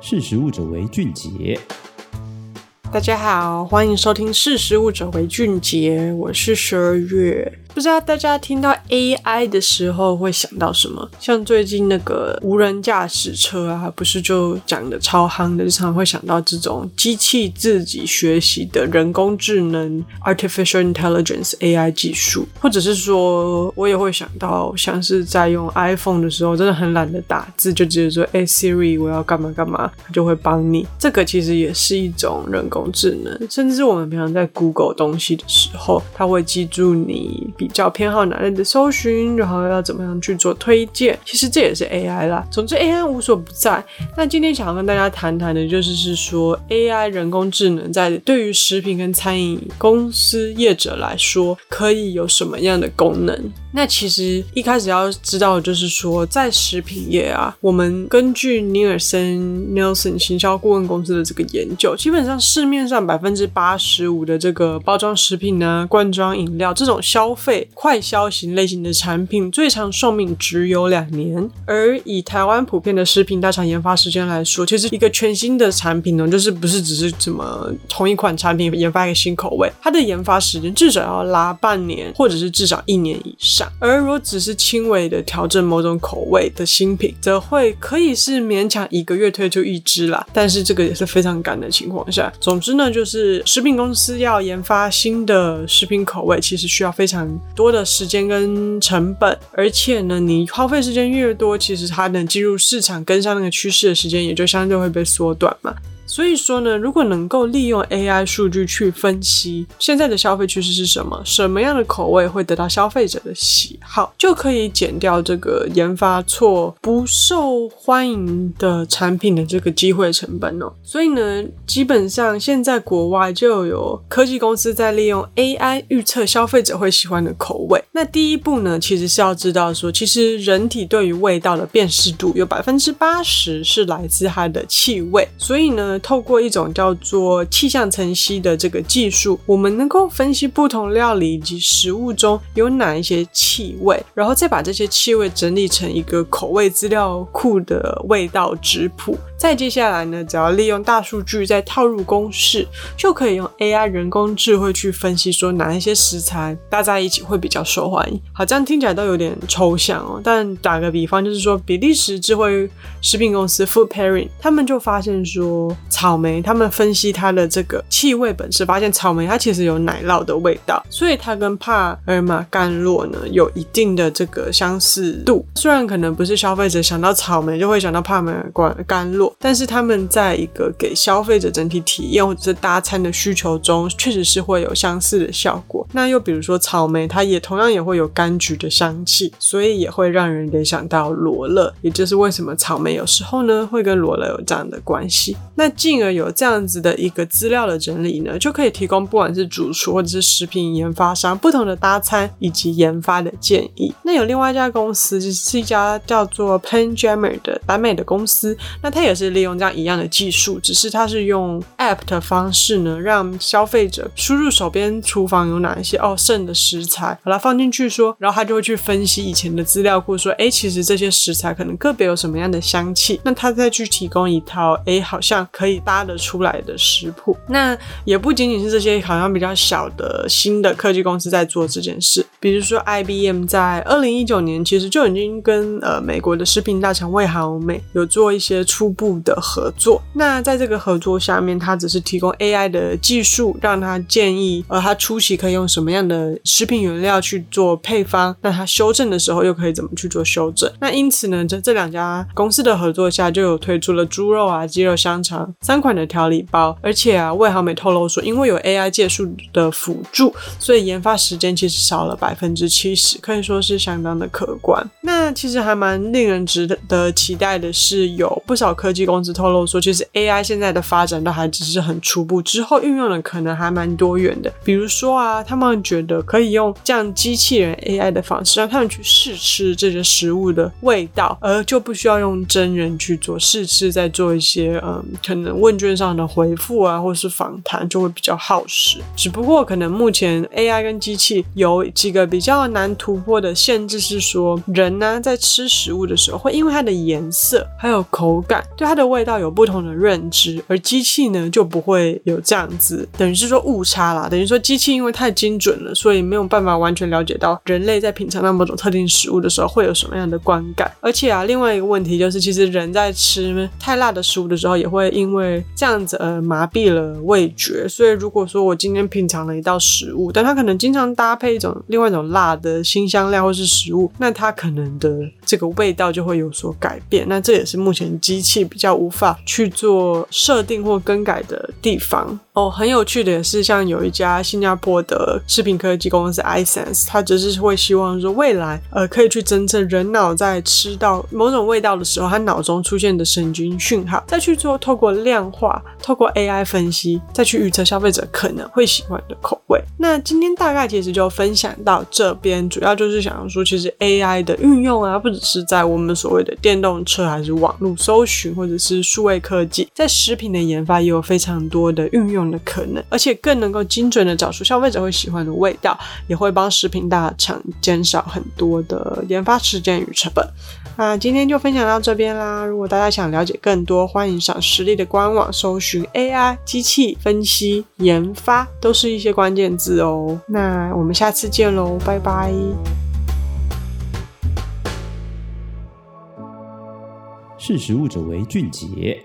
识时务者为俊杰。大家好，欢迎收听《识时务者为俊杰》，我是十二月。不知道大家听到 AI 的时候会想到什么？像最近那个无人驾驶车啊，不是就讲的超夯的，经常会想到这种机器自己学习的人工智能 （Artificial Intelligence, AI） 技术，或者是说，我也会想到，像是在用 iPhone 的时候，真的很懒得打字，就直接说：“哎，Siri，我要干嘛干嘛”，它就会帮你。这个其实也是一种人工智能，甚至我们平常在 Google 东西的时候，它会记住你比。较偏好哪类的搜寻，然后要怎么样去做推荐，其实这也是 AI 啦。总之，AI 无所不在。那今天想要跟大家谈谈的，就是是说 AI 人工智能在对于食品跟餐饮公司业者来说，可以有什么样的功能？那其实一开始要知道的就是说，在食品业啊，我们根据尼尔森 （Nielsen） 行销顾问公司的这个研究，基本上市面上百分之八十五的这个包装食品呢、罐装饮料这种消费快消型类型的产品，最长寿命只有两年。而以台湾普遍的食品大厂研发时间来说，其实一个全新的产品呢，就是不是只是怎么同一款产品研发一个新口味，它的研发时间至少要拉半年，或者是至少一年以上。而如果只是轻微的调整某种口味的新品，则会可以是勉强一个月推出一支啦。但是这个也是非常赶的情况下。总之呢，就是食品公司要研发新的食品口味，其实需要非常多的时间跟成本。而且呢，你耗费时间越多，其实它能进入市场跟上那个趋势的时间也就相对会被缩短嘛。所以说呢，如果能够利用 AI 数据去分析现在的消费趋势是什么，什么样的口味会得到消费者的喜好，就可以减掉这个研发错不受欢迎的产品的这个机会成本哦。所以呢，基本上现在国外就有科技公司在利用 AI 预测消费者会喜欢的口味。那第一步呢，其实是要知道说，其实人体对于味道的辨识度有百分之八十是来自它的气味，所以呢。透过一种叫做气象层析的这个技术，我们能够分析不同料理以及食物中有哪一些气味，然后再把这些气味整理成一个口味资料库的味道质谱。再接下来呢，只要利用大数据再套入公式，就可以用 AI 人工智慧去分析说哪一些食材搭在一起会比较受欢迎。好，这样听起来都有点抽象哦。但打个比方，就是说比利时智慧食品公司 Food Pairing，他们就发现说草莓，他们分析它的这个气味本身，发现草莓它其实有奶酪的味道，所以它跟帕尔玛干酪呢有一定的这个相似度。虽然可能不是消费者想到草莓就会想到帕尔玛干但是他们在一个给消费者整体体验或者是搭餐的需求中，确实是会有相似的效果。那又比如说草莓，它也同样也会有柑橘的香气，所以也会让人联想到罗勒。也就是为什么草莓有时候呢会跟罗勒有这样的关系。那进而有这样子的一个资料的整理呢，就可以提供不管是主厨或者是食品研发商不同的搭餐以及研发的建议。那有另外一家公司，就是一家叫做 Panjamer 的北美的公司，那它也是。利用这样一样的技术，只是它是用 App 的方式呢，让消费者输入手边厨房有哪一些哦剩的食材，把它放进去说，然后他就会去分析以前的资料库，说，哎，其实这些食材可能个别有什么样的香气，那他再去提供一套，哎，好像可以搭得出来的食谱。那也不仅仅是这些好像比较小的新的科技公司在做这件事，比如说 IBM 在二零一九年其实就已经跟呃美国的食品大厂味豪美有做一些初步。的合作，那在这个合作下面，他只是提供 AI 的技术，让他建议，呃，他初期可以用什么样的食品原料去做配方，那他修正的时候又可以怎么去做修正？那因此呢，这这两家公司的合作下，就有推出了猪肉啊、鸡肉香肠三款的调理包，而且啊，味豪美透露说，因为有 AI 技术的辅助，所以研发时间其实少了百分之七十，可以说是相当的可观。那其实还蛮令人值得期待的是，有不少科技。公司透露说，其实 AI 现在的发展都还只是很初步，之后运用的可能还蛮多元的。比如说啊，他们觉得可以用这样机器人 AI 的方式，让他们去试吃这些食物的味道，而就不需要用真人去做试吃，再做一些嗯，可能问卷上的回复啊，或是访谈，就会比较耗时。只不过可能目前 AI 跟机器有几个比较难突破的限制，是说人呢在吃食物的时候，会因为它的颜色还有口感对。它的味道有不同的认知，而机器呢就不会有这样子，等于是说误差啦。等于说机器因为太精准了，所以没有办法完全了解到人类在品尝到某种特定食物的时候会有什么样的观感。而且啊，另外一个问题就是，其实人在吃太辣的食物的时候，也会因为这样子而麻痹了味觉。所以如果说我今天品尝了一道食物，但它可能经常搭配一种另外一种辣的辛香料或是食物，那它可能的这个味道就会有所改变。那这也是目前机器比较无法去做设定或更改的地方。哦，很有趣的也是，像有一家新加坡的食品科技公司 iSense，它只是会希望说未来呃可以去侦测人脑在吃到某种味道的时候，它脑中出现的神经讯号，再去做透过量化、透过 AI 分析，再去预测消费者可能会喜欢的口味。那今天大概其实就分享到这边，主要就是想要说，其实 AI 的运用啊，不只是在我们所谓的电动车，还是网络搜寻，或者是数位科技，在食品的研发也有非常多的运用的可能，而且更能够精准的找出消费者会喜欢的味道，也会帮食品大厂减少很多的研发时间与成本。那今天就分享到这边啦。如果大家想了解更多，欢迎上实力的官网搜寻 AI 机器分析研发，都是一些关键字哦。那我们下次见喽，拜拜。识时务者为俊杰。